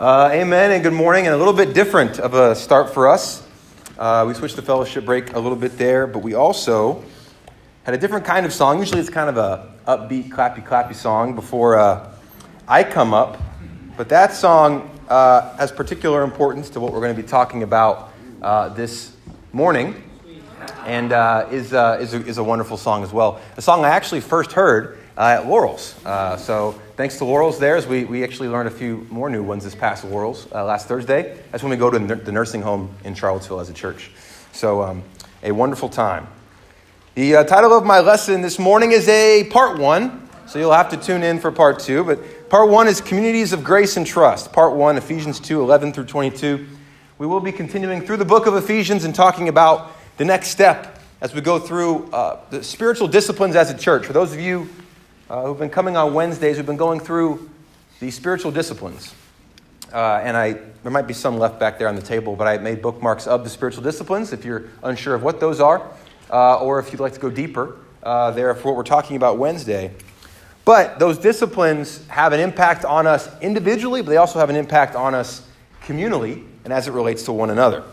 Uh, amen and good morning, and a little bit different of a start for us. Uh, we switched the fellowship break a little bit there, but we also had a different kind of song. Usually it's kind of a upbeat, clappy, clappy song before uh, I come up, but that song uh, has particular importance to what we're going to be talking about uh, this morning, and uh, is, is a, is, a, wonderful song as well. A song I actually first heard at Laurel's. so thanks to Laurel's there, as we, we actually learned a few more new ones this past Laurel's uh, last Thursday. That's when we go to the nursing home in Charlottesville as a church. So, um, a wonderful time. The uh, title of my lesson this morning is a part one, so you'll have to tune in for part two. But part one is Communities of Grace and Trust. Part one, Ephesians 2 11 through 22. We will be continuing through the book of Ephesians and talking about the next step as we go through uh, the spiritual disciplines as a church. For those of you uh, who've been coming on Wednesdays, we've been going through the spiritual disciplines. Uh, and I, there might be some left back there on the table, but I made bookmarks of the spiritual disciplines if you're unsure of what those are, uh, or if you'd like to go deeper uh, there for what we're talking about Wednesday. But those disciplines have an impact on us individually, but they also have an impact on us communally and as it relates to one another.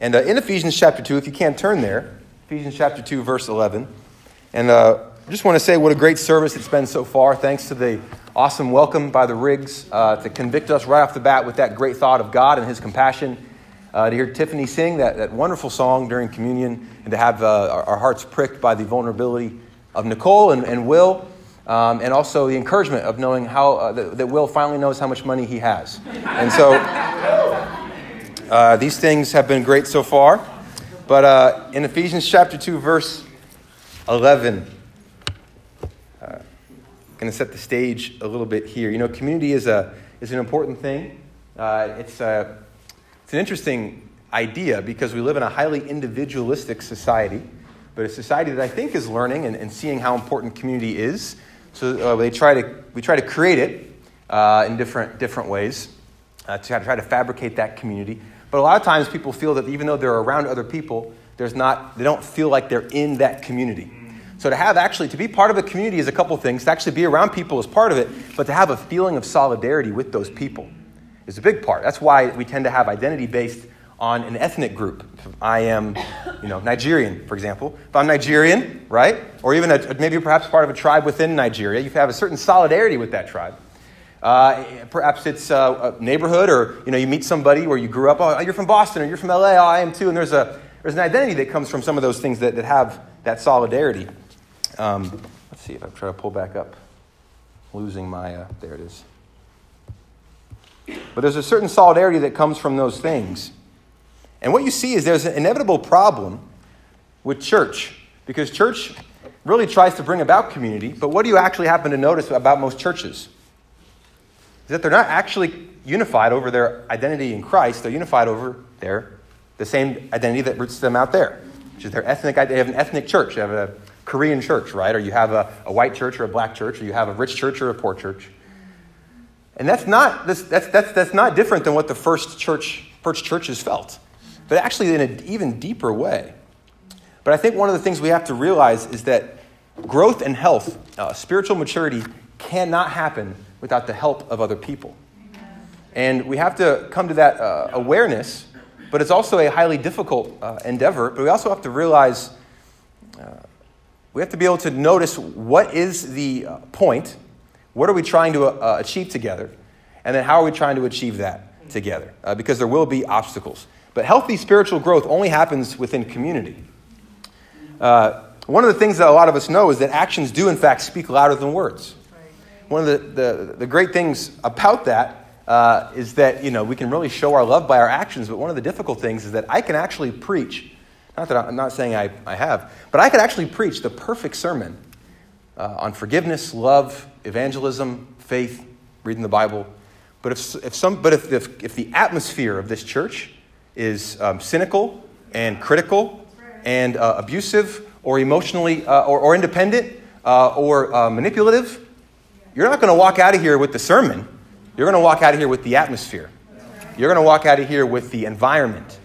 And uh, in Ephesians chapter 2, if you can't turn there, Ephesians chapter 2, verse 11, and uh, I just want to say what a great service it's been so far. Thanks to the awesome welcome by the Riggs uh, to convict us right off the bat with that great thought of God and His compassion. Uh, to hear Tiffany sing that, that wonderful song during communion and to have uh, our, our, hearts pricked by the vulnerability of Nicole and, and Will, um, and also the encouragement of knowing how uh, that, that, Will finally knows how much money he has. And so uh, these things have been great so far. But uh, in Ephesians chapter 2, verse 11, going to set the stage a little bit here. You know, community is, a, is an important thing. Uh, it's, a, it's an interesting idea because we live in a highly individualistic society, but a society that I think is learning and, and seeing how important community is. So uh, they try to, we try to create it uh, in different, different ways uh, to try to fabricate that community. But a lot of times people feel that even though they're around other people, there's not, they don't feel like they're in that community. So to have actually, to be part of a community is a couple things. To actually be around people is part of it, but to have a feeling of solidarity with those people is a big part. That's why we tend to have identity based on an ethnic group. I am, you know, Nigerian, for example. If I'm Nigerian, right, or even a, maybe perhaps part of a tribe within Nigeria, you have a certain solidarity with that tribe. Uh, perhaps it's a, a, neighborhood, or you know, you meet somebody where you grew up. Oh, you're from Boston, or you're from LA. Oh, I am too. And there's a there's an identity that comes from some of those things that, that have that solidarity. Um, let's see if I try to pull back up. Losing my, uh, there it is. But there's a certain solidarity that comes from those things. And what you see is there's an inevitable problem with church, because church really tries to bring about community, but what do you actually happen to notice about most churches? Is that they're not actually unified over their identity in Christ, they're unified over their the same identity that roots them out there, which is their ethnic they have an ethnic church, they have a Korean church, right? Or you have a, a white church or a black church, or you have a rich church or a poor church. And that's not, that's, that's, that's, not different than what the first church, first churches felt, but actually in an even deeper way. But I think one of the things we have to realize is that growth and health, uh, spiritual maturity, cannot happen without the help of other people. And we have to come to that uh, awareness, but it's also a highly difficult uh, endeavor. But we also have to realize uh, we have to be able to notice what is the uh, point, what are we trying to uh, achieve together, and then how are we trying to achieve that together? Uh, because there will be obstacles. But healthy spiritual growth only happens within community. Uh, one of the things that a lot of us know is that actions do, in fact, speak louder than words. One of the, the, the great things about that uh, is that you know, we can really show our love by our actions, but one of the difficult things is that I can actually preach not that I'm not saying I, I have, but I could actually preach the perfect sermon uh, on forgiveness, love, evangelism, faith, reading the Bible. But if, if, some, but if, if, if the atmosphere of this church is um, cynical and critical and uh, abusive or emotionally uh, or, or independent uh, or uh, manipulative, you're not going to walk out of here with the sermon. You're going to walk out of here with the atmosphere. You're going to walk out of here with the environment.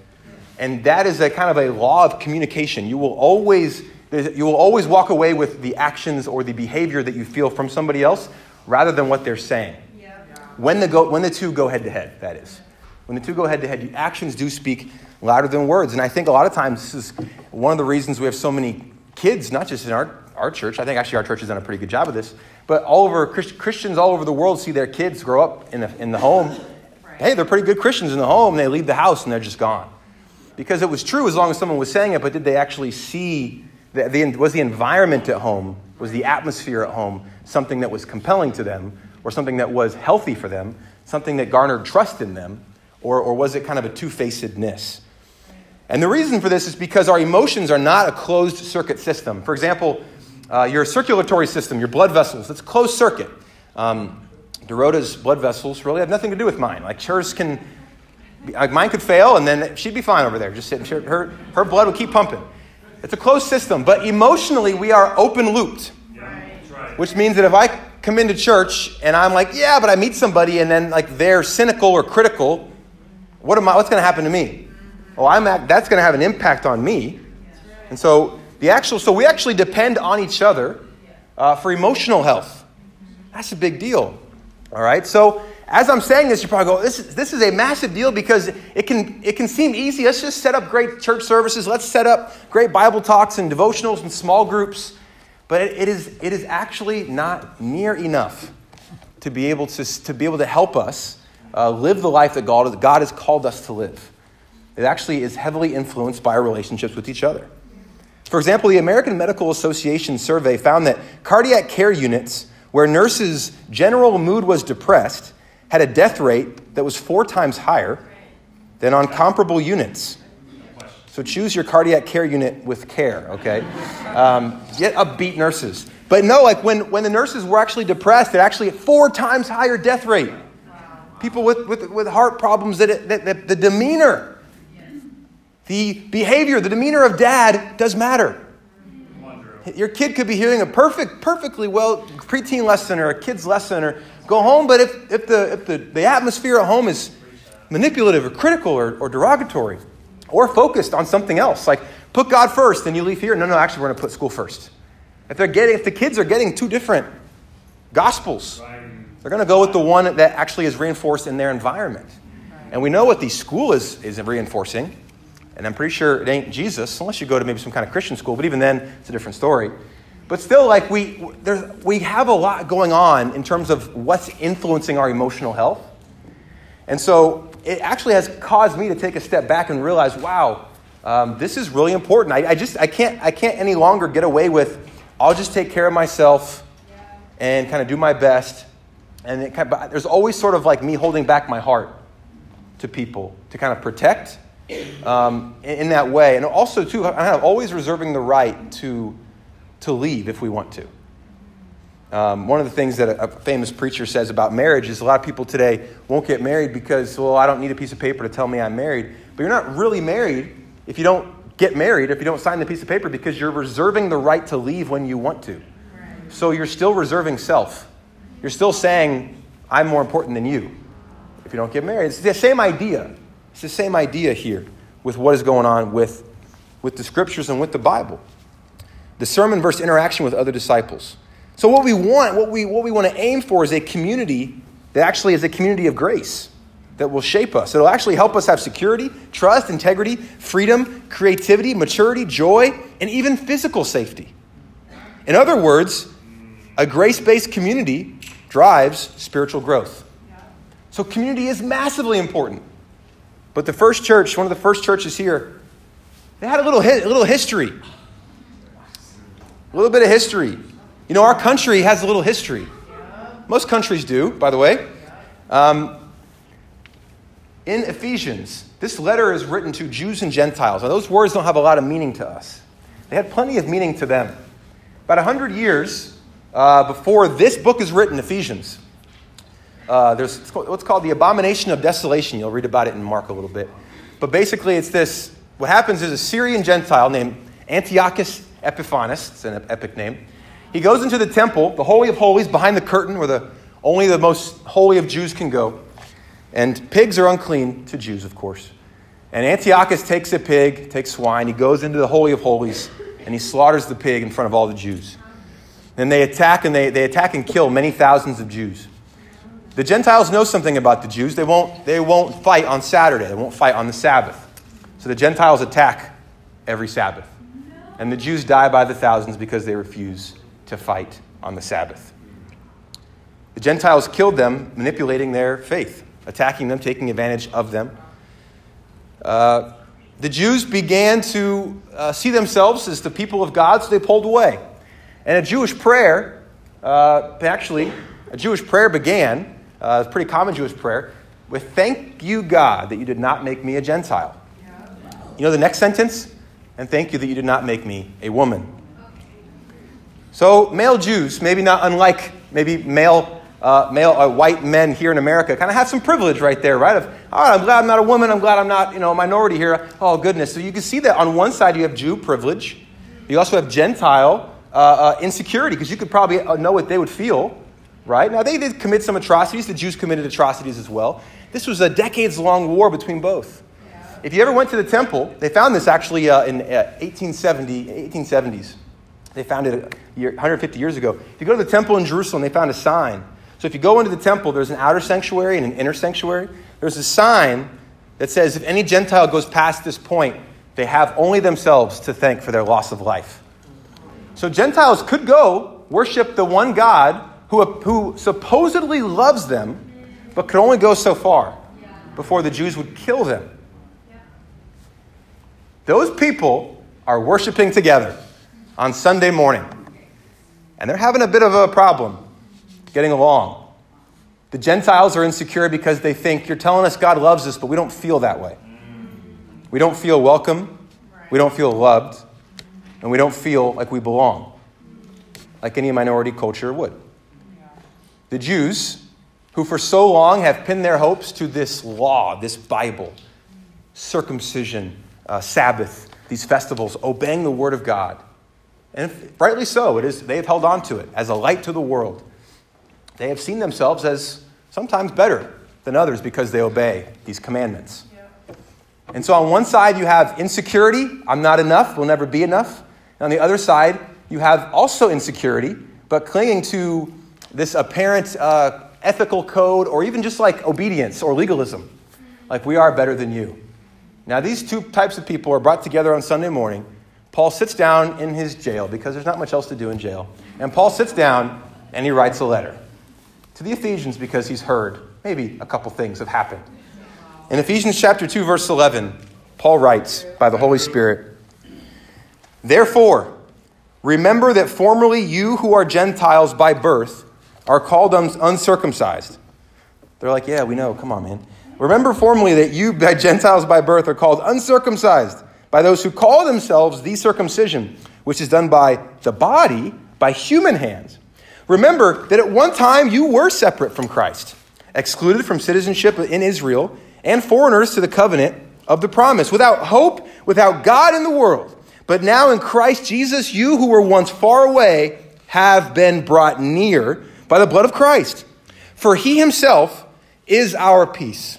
And that is a kind of a law of communication. You will always, you will always walk away with the actions or the behavior that you feel from somebody else rather than what they're saying. Yeah. when the, go, when the two go head to head, that is. When the two go head to head, actions do speak louder than words. And I think a lot of times this is one of the reasons we have so many kids, not just in our, our church. I think actually our church has done a pretty good job of this. But all over Christians all over the world see their kids grow up in the, in the home. Hey, they're pretty good Christians in the home. They leave the house and they're just gone. Because it was true as long as someone was saying it, but did they actually see, the, the, was the environment at home, was the atmosphere at home something that was compelling to them, or something that was healthy for them, something that garnered trust in them, or, or was it kind of a two facedness? And the reason for this is because our emotions are not a closed circuit system. For example, uh, your circulatory system, your blood vessels, it's closed circuit. Um, Dorota's blood vessels really have nothing to do with mine. Like hers can, like mine could fail and then she'd be fine over there, just sitting. Her, her blood would keep pumping. It's a closed system, but emotionally we are open looped. Which means that if I come into church and I'm like, yeah, but I meet somebody and then like they're cynical or critical, what am I, what's going to happen to me? Oh, I'm at, that's going to have an impact on me. And so the actual, so we actually depend on each other uh, for emotional health. That's a big deal. All right. So as I'm saying this, you probably go, this is, this is a massive deal because it can, it can seem easy. Let's just set up great church services. Let's set up great Bible talks and devotionals and small groups. But it, it, is, it is actually not near enough to be able to, to, be able to help us uh, live the life that God, God has called us to live. It actually is heavily influenced by our relationships with each other. For example, the American Medical Association survey found that cardiac care units where nurses' general mood was depressed had a death rate that was four times higher than on comparable units. So choose your cardiac care unit with care, okay? Um, get upbeat nurses. But no, like when, when the nurses were actually depressed, it actually had four times higher death rate. People with, with, with heart problems, that, it, that, that the demeanor the behavior, the demeanor of dad does matter. Your kid could be hearing a perfect, perfectly well preteen lesson or a kid's lesson or go home, but if, if, the, if the, the atmosphere at home is manipulative or critical or, or derogatory or focused on something else, like put God first and you leave here, no, no, actually, we're going to put school first. If, they're getting, if the kids are getting two different gospels, they're going to go with the one that actually is reinforced in their environment. And we know what the school is, is reinforcing. And I'm pretty sure it ain't Jesus, unless you go to maybe some kind of Christian school, but even then, it's a different story. But still, like, we, we have a lot going on in terms of what's influencing our emotional health. And so it actually has caused me to take a step back and realize, wow, um, this is really important. I, I, just, I can't, I can't any longer get away with, I'll just take care of myself and kind of do my best. And it kind of, there's always sort of like me holding back my heart to people to kind of protect um, in that way. And also, too, I have always reserving the right to, to leave if we want to. Um, one of the things that a, a, famous preacher says about marriage is a lot of people today won't get married because, well, I don't need a piece of paper to tell me I'm married. But you're not really married if you don't get married, if you don't sign the piece of paper, because you're reserving the right to leave when you want to. So you're still reserving self. You're still saying, I'm more important than you if you don't get married. It's the same idea. It's the same idea here with what is going on with, with the scriptures and with the Bible. The sermon versus interaction with other disciples. So, what we want, what we, what we want to aim for is a community that actually is a community of grace that will shape us. It'll actually help us have security, trust, integrity, freedom, creativity, maturity, joy, and even physical safety. In other words, a grace based community drives spiritual growth. So, community is massively important. But the first church, one of the first churches here, they had a little, a little history. A little bit of history. You know, our country has a little history. Most countries do, by the way. Um, in Ephesians, this letter is written to Jews and Gentiles. Now, those words don't have a lot of meaning to us, they had plenty of meaning to them. About 100 years uh, before this book is written, Ephesians, uh, there's what's called the abomination of desolation. You'll read about it in Mark a little bit. But basically, it's this what happens is a Syrian Gentile named Antiochus Epiphanes, it's an epic name. He goes into the temple, the Holy of Holies, behind the curtain where the, only the most holy of Jews can go. And pigs are unclean to Jews, of course. And Antiochus takes a pig, takes swine, he goes into the Holy of Holies, and he slaughters the pig in front of all the Jews. Then they attack and they, they attack and kill many thousands of Jews. The Gentiles know something about the Jews. They won't, they won't fight on Saturday, they won't fight on the Sabbath. So the Gentiles attack every Sabbath. And the Jews die by the thousands because they refuse to fight on the Sabbath. The Gentiles killed them, manipulating their faith, attacking them, taking advantage of them. Uh, the Jews began to uh, see themselves as the people of God, so they pulled away. And a Jewish prayer, uh, actually, a Jewish prayer began, uh, a pretty common Jewish prayer, with Thank you, God, that you did not make me a Gentile. You know the next sentence? And thank you that you did not make me a woman. So, male Jews, maybe not unlike maybe male, uh, male uh, white men here in America, kind of have some privilege right there, right? Of, oh, I'm glad I'm not a woman. I'm glad I'm not, you know, a minority here. Oh, goodness. So you can see that on one side you have Jew privilege. You also have Gentile uh, uh insecurity, because you could probably uh, know what they would feel, right? Now, they did commit some atrocities. The Jews committed atrocities as well. This was a decades long war between both. If you ever went to the temple, they found this actually uh, in uh, 1870, 1870s. They found it year, 150 years ago. If you go to the temple in Jerusalem, they found a sign. So if you go into the temple, there's an outer sanctuary and an inner sanctuary. There's a sign that says if any Gentile goes past this point, they have only themselves to thank for their loss of life. So Gentiles could go worship the one God who, who supposedly loves them, but could only go so far before the Jews would kill them. Those people are worshiping together on Sunday morning. And they're having a bit of a problem getting along. The Gentiles are insecure because they think you're telling us God loves us, but we don't feel that way. We don't feel welcome. We don't feel loved. And we don't feel like we belong, like any minority culture would. The Jews, who for so long have pinned their hopes to this law, this Bible, circumcision, uh, Sabbath, these festivals, obeying the Word of God, and rightly so, it is, they have held on to it as a light to the world. They have seen themselves as sometimes better than others because they obey these commandments. And so, on one side, you have insecurity I'm not enough, will never be enough. And on the other side, you have also insecurity, but clinging to this apparent uh, ethical code or even just like obedience or legalism. Like, we are better than you. Now, these two types of people are brought together on Sunday morning Paul sits down in his jail because there's not much else to do in jail. And Paul sits down and he writes a letter to the Ephesians because he's heard maybe a couple things have happened. In Ephesians chapter 2 verse 11, Paul writes by the Holy Spirit, "Therefore, remember that formerly you who are Gentiles by birth are called uncircumcised." They're like, "Yeah, we know. Come on, man." Remember formerly that you by Gentiles by birth are called uncircumcised by those who call themselves the circumcision, which is done by the body, by human hands. Remember that at one time you were separate from Christ, excluded from citizenship in Israel, and foreigners to the covenant of the promise, without hope, without God in the world. But now in Christ Jesus, you who were once far away have been brought near by the blood of Christ. For he himself is our peace,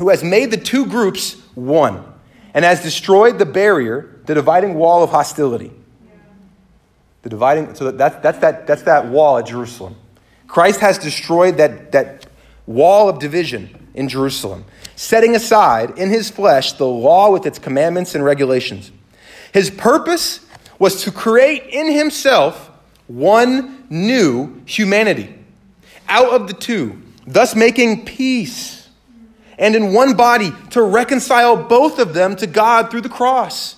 who has made the two groups one and has destroyed the barrier, the dividing wall of hostility. The dividing, so that, that's, that, that's that wall at Jerusalem. Christ has destroyed that, that wall of division in Jerusalem, setting aside in his flesh the law with its commandments and regulations. His purpose was to create in himself one new humanity out of the two, thus making peace and in one body to reconcile both of them to God through the cross,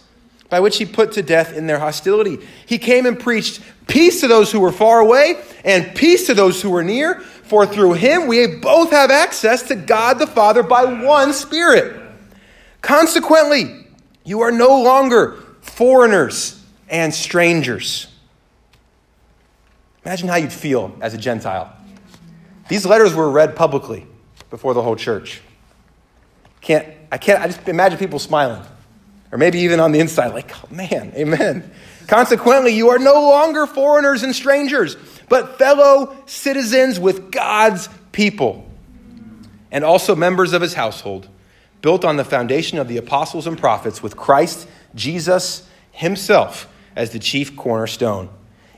by which he put to death in their hostility. He came and preached peace to those who were far away and peace to those who were near, for through him we both have access to God the Father by one Spirit. Consequently, you are no longer foreigners and strangers. Imagine how you'd feel as a Gentile. These letters were read publicly before the whole church. Can't, I can't, I just imagine people smiling. Or maybe even on the inside, like, oh, man, amen. Consequently, you are no longer foreigners and strangers, but fellow citizens with God's people, and also members of his household, built on the foundation of the apostles and prophets, with Christ Jesus himself as the chief cornerstone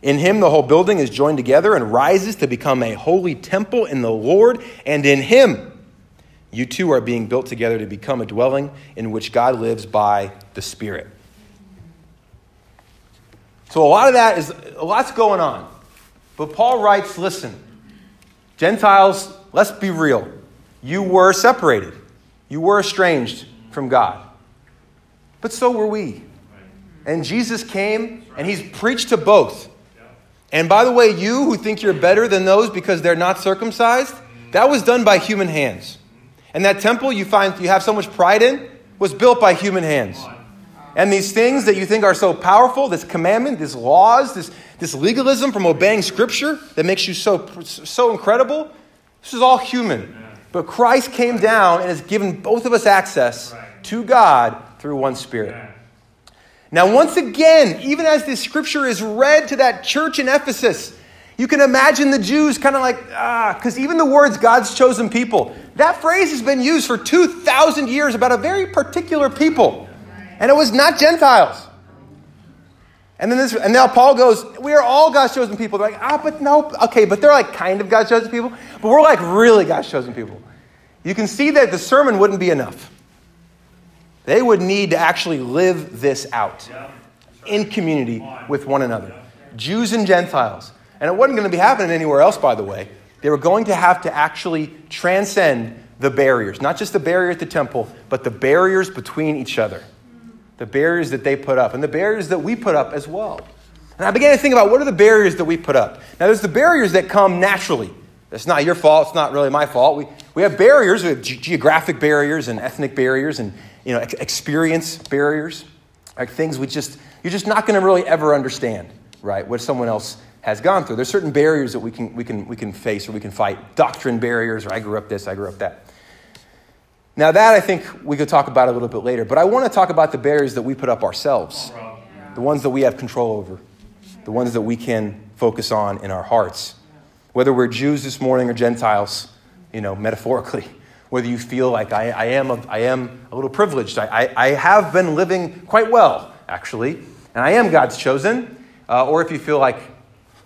In him, the whole building is joined together and rises to become a holy temple in the Lord, and in him, you two are being built together to become a dwelling in which God lives by the Spirit. So, a lot of that is, a lot's going on. But Paul writes listen, Gentiles, let's be real. You were separated, you were estranged from God. But so were we. And Jesus came and he's preached to both. And by the way, you who think you're better than those because they're not circumcised, that was done by human hands. And that temple you find you have so much pride in was built by human hands. And these things that you think are so powerful, this commandment, these laws, this, this legalism from obeying Scripture that makes you so, so incredible, this is all human. But Christ came down and has given both of us access to God through one Spirit. Now, once again, even as this scripture is read to that church in Ephesus, you can imagine the Jews kind of like, ah, because even the words God's chosen people, that phrase has been used for 2,000 years about a very particular people. And it was not Gentiles. And then this, and now Paul goes, we are all God's chosen people. They're like, ah, but no, okay, but they're like kind of God's chosen people, but we're like really God's chosen people. You can see that the sermon wouldn't be enough. They would need to actually live this out in community with one another. Jews and Gentiles. And it wasn't going to be happening anywhere else, by the way. They were going to have to actually transcend the barriers, not just the barrier at the temple, but the barriers between each other. The barriers that they put up, and the barriers that we put up as well. And I began to think about what are the barriers that we put up. Now, there's the barriers that come naturally. It's not your fault. It's not really my fault. We, we have barriers. We have geographic barriers and ethnic barriers and you know, experience barriers, like things we just, you're just not going to really ever understand, right, what someone else has gone through. There's certain barriers that we can, we can, we can face or we can fight. Doctrine barriers, or I grew up this, I grew up that. Now, that I think we could talk about a little bit later, but I want to talk about the barriers that we put up ourselves, the ones that we have control over, the ones that we can focus on in our hearts. Whether we're Jews this morning or Gentiles, you know, metaphorically whether you feel like I, I, am, a, I am a little privileged. I, I, I, have been living quite well, actually, and I am God's chosen, uh, or if you feel like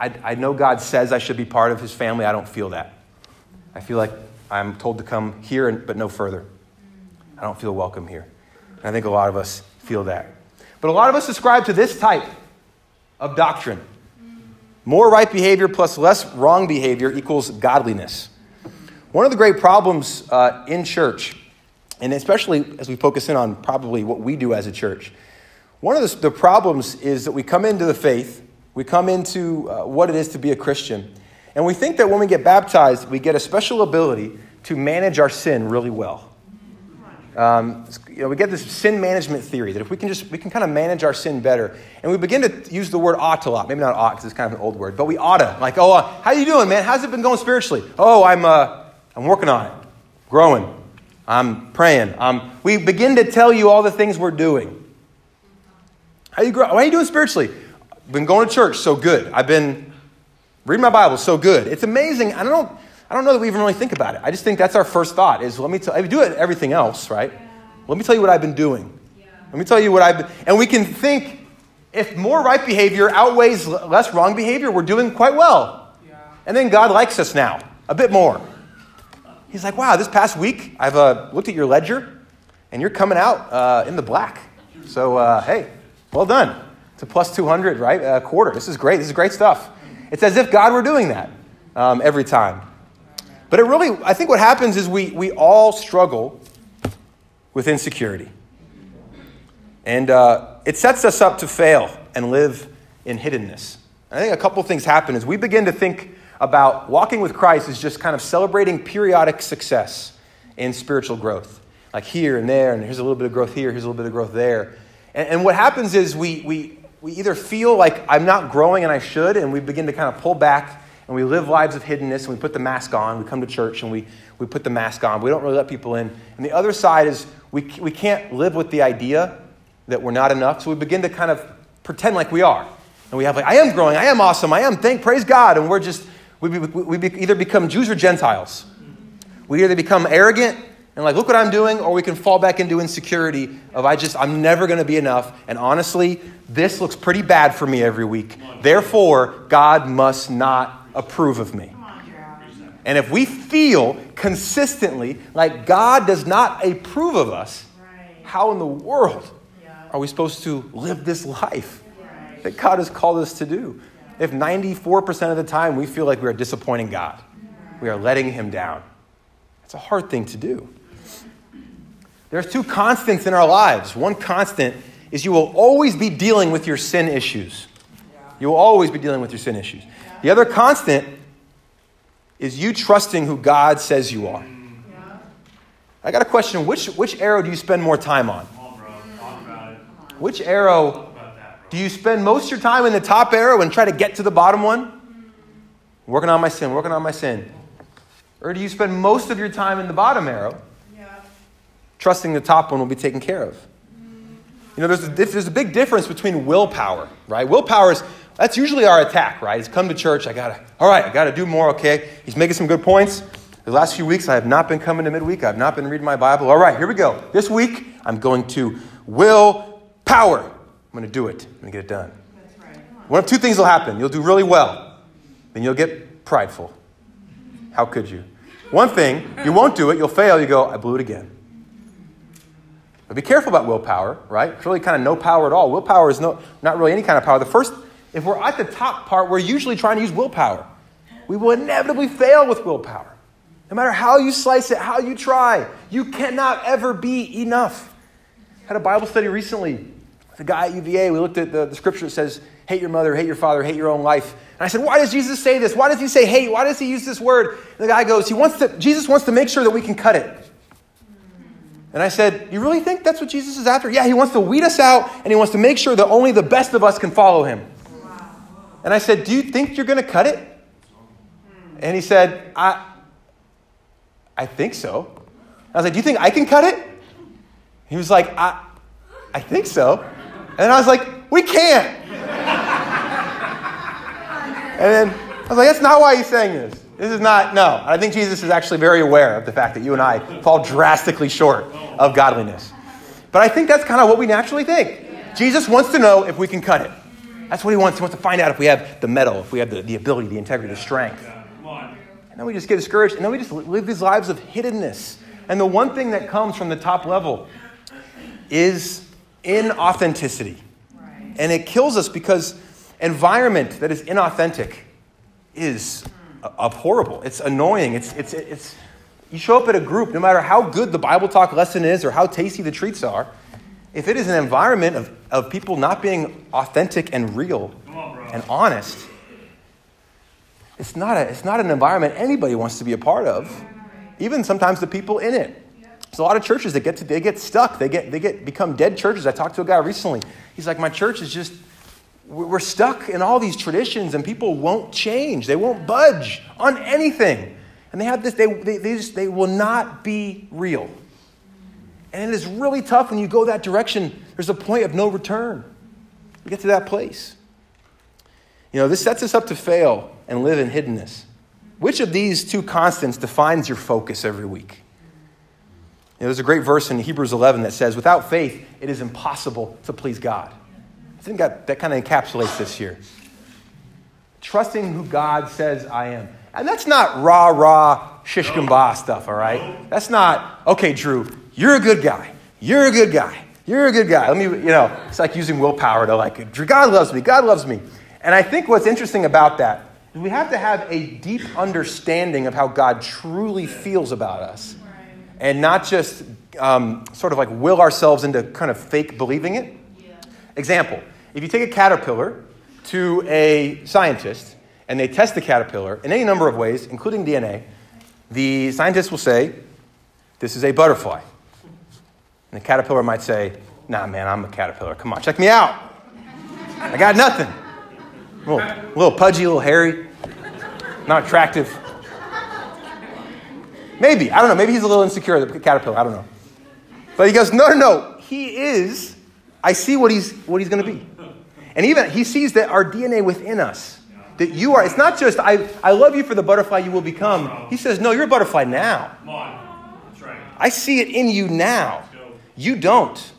I, I know God says I should be part of his family, I don't feel that. I feel like I'm told to come here, but no further. I don't feel welcome here. And I think a lot of us feel that. But a lot of us subscribe to this type of doctrine. More right behavior plus less wrong behavior equals godliness. One of the great problems uh, in church, and especially as we focus in on probably what we do as a church, one of the, the problems is that we come into the faith, we come into uh, what it is to be a Christian, and we think that when we get baptized, we get a special ability to manage our sin really well. Um, you know, we get this sin management theory that if we can just we can kind of manage our sin better, and we begin to use the word ought a lot. Maybe not ought because it's kind of an old word, but we oughta. Like, oh, uh, how you doing, man? How's it been going spiritually? Oh, I'm uh, I'm working on it, growing. I'm praying. Um, we begin to tell you all the things we're doing. How you grow? How are you doing spiritually? Been going to church, so good. I've been reading my Bible, so good. It's amazing. I don't, I don't know that we even really think about it. I just think that's our first thought. Is let me tell. I do it everything else, right? Let me tell you what I've been doing. Let me tell you what I've been. And we can think if more right behavior outweighs less wrong behavior, we're doing quite well. And then God likes us now a bit more. He's like, wow, this past week I've uh, looked at your ledger and you're coming out uh, in the black. So, uh, hey, well done. A plus 200, right? A quarter. This is great. This is great stuff. It's as if God were doing that um, every time. But it really, I think what happens is we, we all struggle with insecurity. And uh, it sets us up to fail and live in hiddenness. I think a couple things happen as we begin to think about walking with Christ is just kind of celebrating periodic success in spiritual growth. Like here and there, and here's a little bit of growth here, here's a little bit of growth there. And, and what happens is we, we, we either feel like I'm not growing and I should, and we begin to kind of pull back and we live lives of hiddenness and we put the mask on. We come to church and we, we put the mask on. We don't really let people in. And the other side is we, we can't live with the idea that we're not enough, so we begin to kind of pretend like we are. And we have like, I am growing, I am awesome, I am, thank, praise God. And we're just we, we, we either become Jews or Gentiles. We either become arrogant and like, look what I'm doing, or we can fall back into insecurity of I just, I'm never going to be enough. And honestly, this looks pretty bad for me every week. Therefore, God must not approve of me. And if we feel consistently like God does not approve of us, how in the world are we supposed to live this life that God has called us to do? If 94% of the time we feel like we are disappointing God, we are letting Him down. It's a hard thing to do. There's two constants in our lives. One constant is you will always be dealing with your sin issues. You will always be dealing with your sin issues. The other constant is you trusting who God says you are. I got a question. Which, which arrow do you spend more time on? Which arrow do you spend most of your time in the top arrow and try to get to the bottom one? Working on my sin, working on my sin. Or do you spend most of your time in the bottom arrow, trusting the top one will be taken care of? You know, there's a, there's a big difference between willpower, right? Willpower is, that's usually our attack, right? It's come to church, I gotta, all right, I gotta do more, okay? He's making some good points. The last few weeks, I have not been coming to midweek. I have not been reading my Bible. All right, here we go. This week, I'm going to will power. I'm going to do it. I'm going to get it done. One of two things will happen. You'll do really well, then you'll get prideful. How could you? One thing, you won't do it, you'll fail, you go, I blew it again. But be careful about willpower, right? It's really kind of no power at all. Willpower is no, not really any kind of power. The first, if we're at the top part, we're usually trying to use willpower. We will inevitably fail with willpower. No matter how you slice it, how you try, you cannot ever be enough. I had a Bible study recently with a guy at UVA. We looked at the, the scripture that says, hate your mother, hate your father, hate your own life. And I said, why does Jesus say this? Why does he say hate? Why does he use this word? And the guy goes, he wants to, Jesus wants to make sure that we can cut it. And I said, You really think that's what Jesus is after? Yeah, he wants to weed us out and he wants to make sure that only the best of us can follow him. And I said, Do you think you're going to cut it? And he said, I, I think so. I was like, Do you think I can cut it? He was like, I, I think so. And I was like, We can't. and then I was like, That's not why he's saying this. This is not, no. I think Jesus is actually very aware of the fact that you and I fall drastically short of godliness. But I think that's kind of what we naturally think. Jesus wants to know if we can cut it. That's what he wants. He wants to find out if we have the mettle, if we have the, the ability, the integrity, the strength And then we just get discouraged, and then we just live these lives of hiddenness. And the one thing that comes from the top level is inauthenticity. And it kills us because environment that is inauthentic is abhorrible. It's annoying. It's, it's, it's, you show up at a group, no matter how good the Bible talk lesson is or how tasty the treats are, if it is an environment of, of people not being authentic and real on, and honest, it's not, a, it's not an environment anybody wants to be a part of, even sometimes the people in it. There's a lot of churches that get to, they get stuck. They get, they get become dead churches. I talked to a guy recently. He's like, my church is just, we're stuck in all these traditions and people won't change. They won't budge on anything. And they have this, they, they, they, just, they will not be real. And it is really tough when you go that direction. There's a point of no return. You get to that place. You know, this sets us up to fail and live in hiddenness. Which of these two constants defines your focus every week? You know, there's a great verse in Hebrews 11 that says, Without faith, it is impossible to please God. I think that, that kind of encapsulates this here. Trusting who God says I am. And that's not rah rah shish ba stuff, all right? That's not, okay, Drew, you're a good guy. You're a good guy. You're a good guy. Let me, you know, it's like using willpower to like, God loves me. God loves me. And I think what's interesting about that is we have to have a deep understanding of how God truly feels about us and not just um, sort of like will ourselves into kind of fake believing it. Yeah. Example if you take a caterpillar to a scientist and they test the caterpillar in any number of ways, including DNA, the scientist will say, This is a butterfly. And the caterpillar might say, Nah, man, I'm a caterpillar. Come on, check me out. I got nothing. A little, little pudgy, a little hairy, not attractive. Maybe. I don't know. Maybe he's a little insecure, the caterpillar. I don't know. But he goes, no, no, no. He is. I see what he's, what he's going to be. And even he sees that our DNA within us, that you are, it's not just, I, I love you for the butterfly you will become. He says, no, you're a butterfly now. I see it in you now. You don't.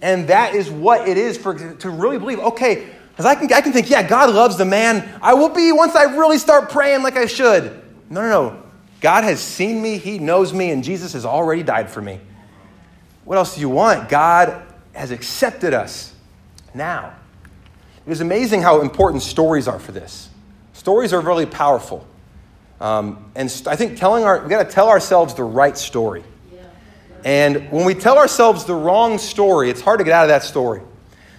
And that is what it is for to really believe, okay, because I can, I can think, yeah, God loves the man I will be once I really start praying like I should. No, no, no. God has seen me, He knows me, and Jesus has already died for me. What else do you want? God has accepted us now. It is amazing how important stories are for this. Stories are really powerful. Um, and st- I think telling our, we got to tell ourselves the right story. And when we tell ourselves the wrong story, it's hard to get out of that story.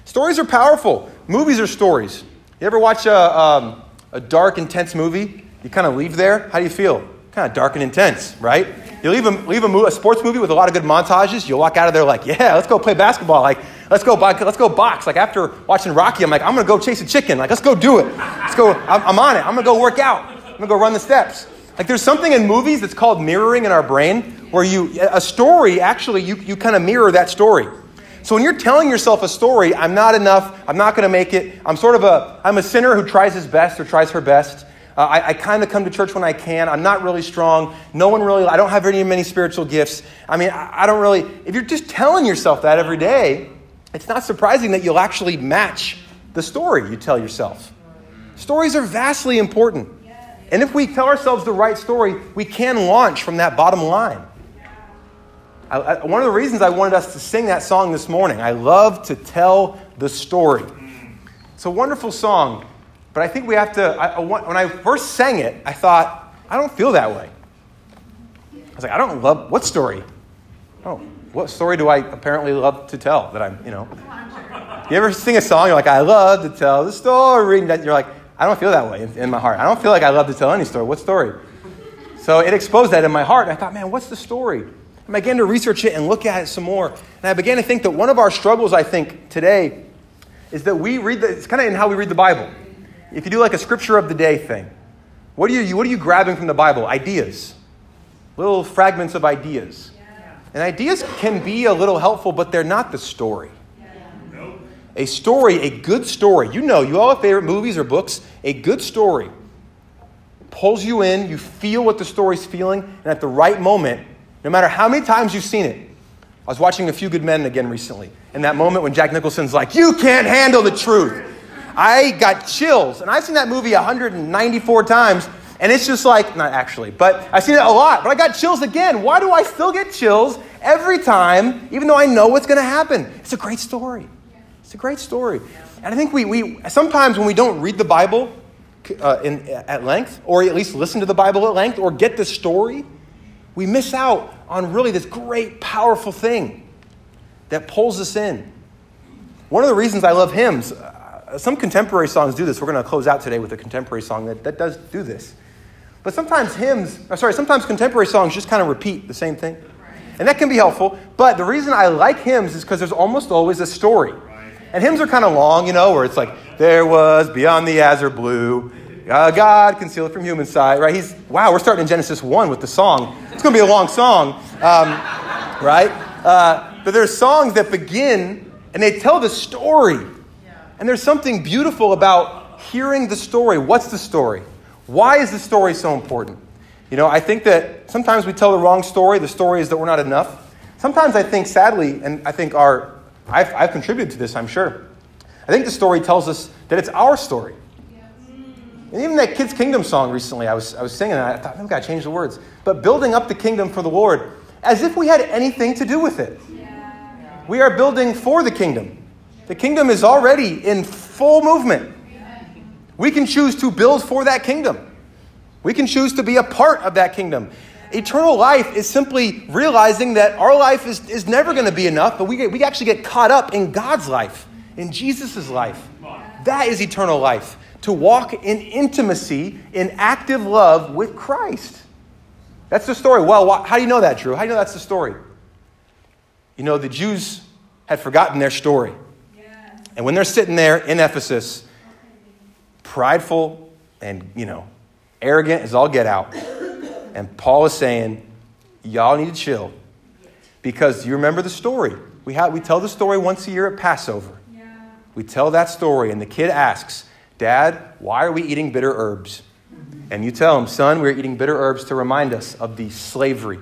Stories are powerful. Movies are stories. You ever watch a, um, a dark, intense movie? You kind of leave there. How do you feel? Kind of dark and intense, right? You leave, a, leave a, a, sports movie with a lot of good montages. You'll walk out of there like, yeah, let's go play basketball. Like, let's go, let's go box. Like after watching Rocky, I'm like, I'm gonna go chase a chicken. Like, let's go do it. Let's go. I'm, I'm on it. I'm gonna go work out. I'm gonna go run the steps. Like, there's something in movies that's called mirroring in our brain, where you a story actually you you kind of mirror that story. So when you're telling yourself a story, I'm not enough. I'm not gonna make it. I'm sort of a I'm a sinner who tries his best or tries her best. Uh, I, I kind of come to church when I can. I'm not really strong. No one really, I don't have any many spiritual gifts. I mean, I, I don't really, if you're just telling yourself that every day, it's not surprising that you'll actually match the story you tell yourself. Stories are vastly important. And if we tell ourselves the right story, we can launch from that bottom line. I, I, one of the reasons I wanted us to sing that song this morning, I love to tell the story. It's a wonderful song. But I think we have to, I, when I first sang it, I thought, I don't feel that way. I was like, I don't love, what story? Oh, what story do I apparently love to tell that I'm, you know? You ever sing a song, you're like, I love to tell the story, and you're like, I don't feel that way in, in my heart. I don't feel like I love to tell any story. What story? So it exposed that in my heart. I thought, man, what's the story? And I began to research it and look at it some more. And I began to think that one of our struggles, I think, today is that we read the, it's kind of in how we read the Bible if you do like a scripture of the day thing, what are you, what are you grabbing from the Bible? Ideas, little fragments of ideas. And ideas can be a little helpful, but they're not the story. A story, a good story, you know, you all have favorite movies or books, a good story pulls you in, you feel what the story's feeling, and at the right moment, no matter how many times you've seen it. I was watching A Few Good Men again recently, and that moment when Jack Nicholson's like, You can't handle the truth. I got chills. And I've seen that movie 194 times, and it's just like, not actually, but I've seen it a lot, but I got chills again. Why do I still get chills every time, even though I know what's going to happen? It's a great story. It's a great story. And I think we, we sometimes when we don't read the Bible uh, in, at length, or at least listen to the Bible at length, or get the story, we miss out on really this great, powerful thing that pulls us in. One of the reasons I love hymns, some contemporary songs do this. We're going to close out today with a contemporary song that, that does do this. But sometimes hymns, or sorry, sometimes contemporary songs just kind of repeat the same thing. And that can be helpful. But the reason I like hymns is because there's almost always a story. And hymns are kind of long, you know, where it's like, there was beyond the azure blue, uh, God concealed from human sight, right? He's, wow, we're starting in Genesis 1 with the song. It's going to be a long song, um, right? Uh, but there's songs that begin and they tell the story and there's something beautiful about hearing the story. What's the story? Why is the story so important? You know, I think that sometimes we tell the wrong story. The story is that we're not enough. Sometimes I think, sadly, and I think our, I've, I've contributed to this, I'm sure. I think the story tells us that it's our story. And even that Kids Kingdom song recently, I was, I was singing, and I thought, I've got to change the words. But building up the kingdom for the Lord, as if we had anything to do with it. We are building for the kingdom. The kingdom is already in full movement. We can choose to build for that kingdom. We can choose to be a part of that kingdom. Eternal life is simply realizing that our life is, is never going to be enough, but we, get, we actually get caught up in God's life, in Jesus' life. That is eternal life. To walk in intimacy, in active love with Christ. That's the story. Well, how do you know that, Drew? How do you know that's the story? You know, the Jews had forgotten their story. And when they're sitting there in Ephesus, prideful and, you know, arrogant as all get out, and Paul is saying, y'all need to chill. Because you remember the story. We, have, we tell the story once a year at Passover. Yeah. We tell that story, and the kid asks, Dad, why are we eating bitter herbs? And you tell him, Son, we're eating bitter herbs to remind us of the slavery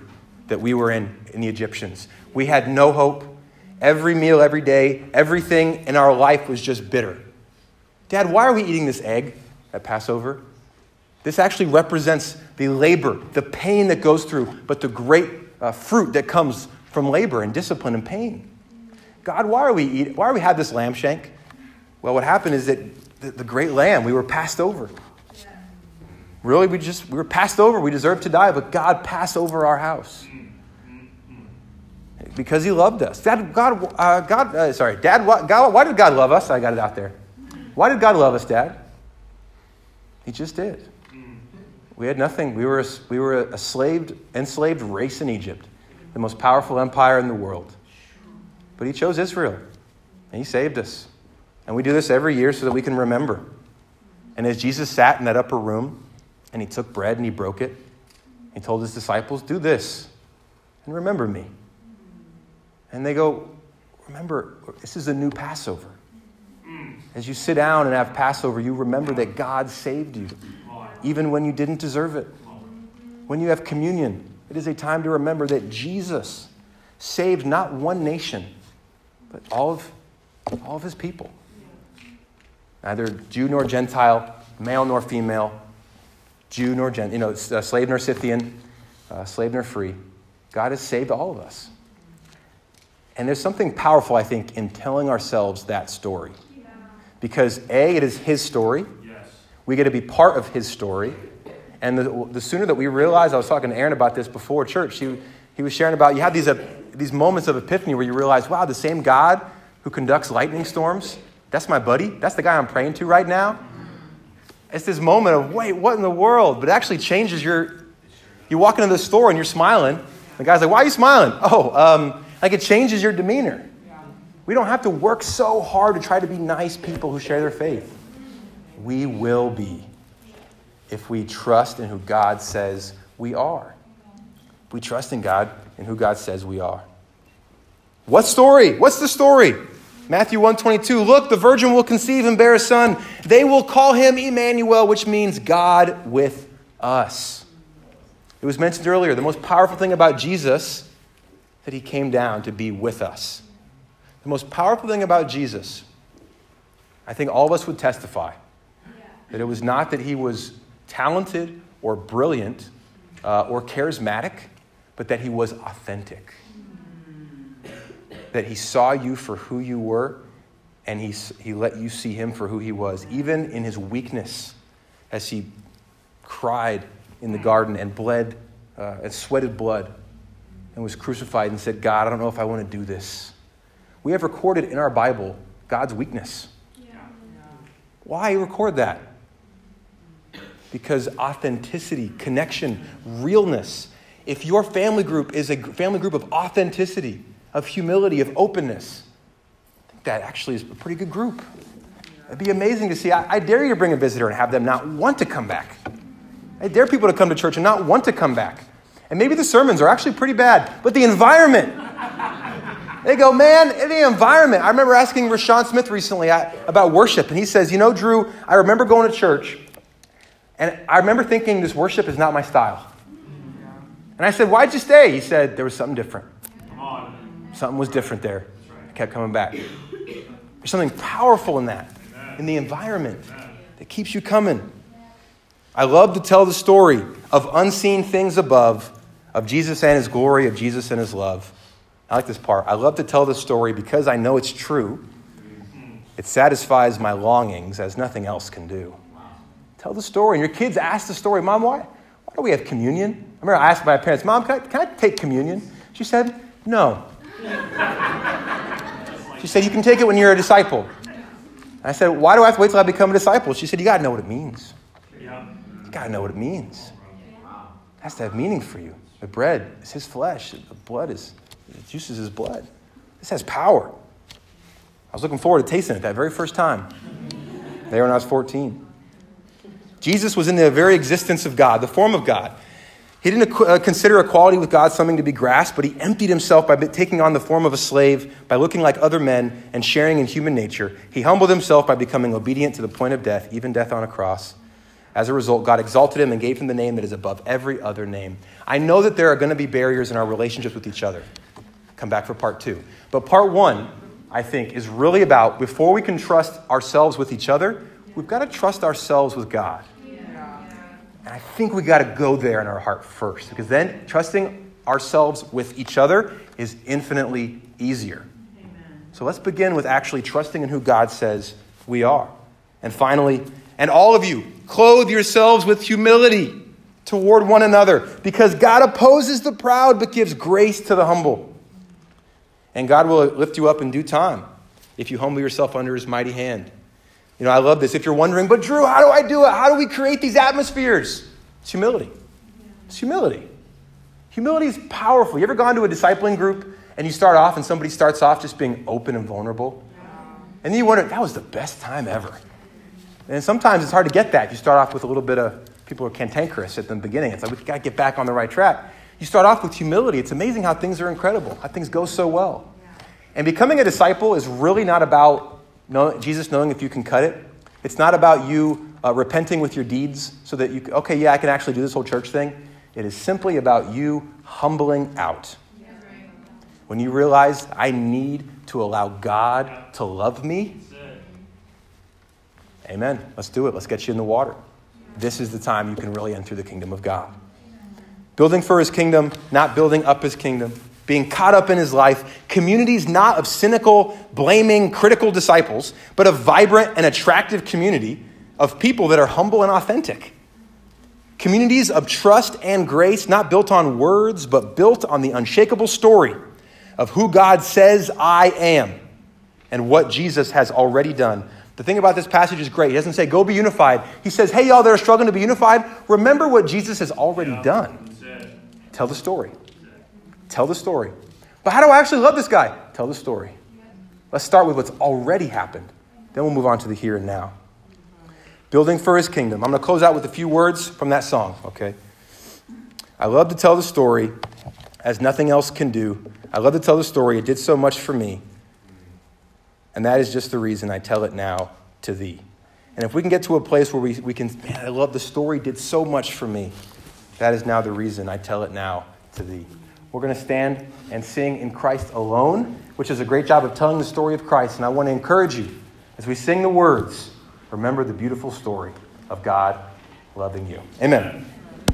that we were in in the Egyptians. We had no hope. Every meal, every day, everything in our life was just bitter. Dad, why are we eating this egg at Passover? This actually represents the labor, the pain that goes through, but the great uh, fruit that comes from labor and discipline and pain. God, why are we eat, why are we have this lamb shank? Well, what happened is that the, the great lamb, we were passed over. Really, we just we were passed over. We deserved to die, but God passed over our house because He loved us. Dad, God, uh, God, uh, sorry, Dad. Why, God, why did God love us? I got it out there. Why did God love us, Dad? He just did. We had nothing. We were a, we were a slaved, enslaved race in Egypt, the most powerful empire in the world. But He chose Israel, and He saved us. And we do this every year so that we can remember. And as Jesus sat in that upper room, and he took bread and he broke it. He told his disciples, Do this and remember me. And they go, Remember, this is a new Passover. As you sit down and have Passover, you remember that God saved you, even when you didn't deserve it. When you have communion, it is a time to remember that Jesus saved not one nation, but all of, all of his people. Neither Jew nor Gentile, male nor female, Jew nor Gentile, you know, uh, slave nor Scythian, uh, slave nor free. God has saved all of us. And there's something powerful, I think, in telling ourselves that story. Because A, it is His story. Yes. We get to be part of His story. And the, the sooner that we realize, I was talking to Aaron about this before church, he, he was sharing about you have these, uh, these moments of epiphany where you realize, wow, the same God who conducts lightning storms, that's my buddy. That's the guy I'm praying to right now. It's this moment of, wait, what in the world? But it actually changes your. You walk into the store and you're smiling. The guy's like, why are you smiling? Oh, um, like it changes your demeanor. We don't have to work so hard to try to be nice people who share their faith. We will be if we trust in who God says we are. We trust in God and who God says we are. What story? What's the story? Matthew 122, look, the virgin will conceive and bear a son. They will call him Emmanuel, which means God with us. It was mentioned earlier, the most powerful thing about Jesus that he came down to be with us. The most powerful thing about Jesus, I think all of us would testify, that it was not that he was talented or brilliant uh, or charismatic, but that he was authentic that he saw you for who you were and he, he let you see him for who he was, even in his weakness, as he cried in the garden and bled uh, and sweated blood and was crucified and said, God, I don't know if I want to do this. We have recorded in our Bible God's weakness. Yeah. Why record that? Because authenticity, connection, realness. If your family group is a family group of authenticity, of humility, of openness. I think that actually is a pretty good group. It'd be amazing to see. I, I, dare you to bring a visitor and have them not want to come back. I dare people to come to church and not want to come back. And maybe the sermons are actually pretty bad, but the environment. They go, man, in the environment. I remember asking Rashawn Smith recently uh, about worship, and he says, You know, Drew, I remember going to church, and I remember thinking this worship is not my style. And I said, Why'd you stay? He said, There was something different. Something was different there. I kept coming back. There's something powerful in that, in the environment that keeps you coming. I love to tell the story of unseen things above, of Jesus and his glory, of Jesus and his love. I like this part. I love to tell the story because I know it's true. It satisfies my longings as nothing else can do. Tell the story. And your kids ask the story, Mom, why, why do we have communion? I remember I asked my parents, Mom, can I, can I take communion? She said, No. She said, You can take it when you're a disciple. I said, Why do I have to wait till I become a disciple? She said, You got to know what it means. You got to know what it means. It has to have meaning for you. The bread is his flesh, the blood is, the juice is his blood. This has power. I was looking forward to tasting it that very first time, there when I was 14. Jesus was in the very existence of God, the form of God. He didn't uh, consider equality with God something to be grasped, but he emptied himself by taking on the form of a slave, by looking like other men, and sharing in human nature. He humbled himself by becoming obedient to the point of death, even death on a cross. As a result, God exalted him and gave him the name that is above every other name. I know that there are going to be barriers in our relationships with each other. Come back for part two. But part one, I think, is really about before we can trust ourselves with each other, we've got to trust ourselves with God. And I think we got to go there in our heart first, because then trusting ourselves with each other is infinitely easier. Amen. So let's begin with actually trusting in who God says we are. And finally, and all of you, clothe yourselves with humility toward one another, because God opposes the proud but gives grace to the humble. And God will lift you up in due time if you humble yourself under his mighty hand. You know, I love this. If you're wondering, but Drew, how do I do it? How do we create these atmospheres? It's humility. It's humility. Humility is powerful. You ever gone to a discipling group and you start off and somebody starts off just being open and vulnerable? And then you wonder, that was the best time ever. And sometimes it's hard to get that. You start off with a little bit of, people are cantankerous at the beginning. It's like, we've got to get back on the right track. You start off with humility. It's amazing how things are incredible, how things go so well. And becoming a disciple is really not about Jesus knowing if you can cut it. It's not about you uh, repenting with your deeds so that you, okay, yeah, I can actually do this whole church thing. It is simply about you humbling out. When you realize I need to allow God to love me, amen. Let's do it. Let's get you in the water. This is the time you can really enter the kingdom of God. Building for his kingdom, not building up his kingdom being caught up in his life, communities not of cynical, blaming, critical disciples, but a vibrant and attractive community of people that are humble and authentic. Communities of trust and grace, not built on words, but built on the unshakable story of who God says I am and what Jesus has already done. The thing about this passage is great. He doesn't say, go be unified. He says, hey, y'all that are struggling to be unified, remember what Jesus has already done. Tell the story. Tell the story. But how do I actually love this guy? Tell the story. Let's start with what's already happened. Then we'll move on to the here and now. Building for his kingdom. I'm going to close out with a few words from that song, okay? I love to tell the story as nothing else can do. I love to tell the story. It did so much for me. And that is just the reason I tell it now to thee. And if we can get to a place where we, we can, man, I love the story did so much for me, that is now the reason I tell it now to thee. We're going to stand and sing in Christ alone, which is a great job of telling the story of Christ. And I want to encourage you, as we sing the words, remember the beautiful story of God loving you. Amen.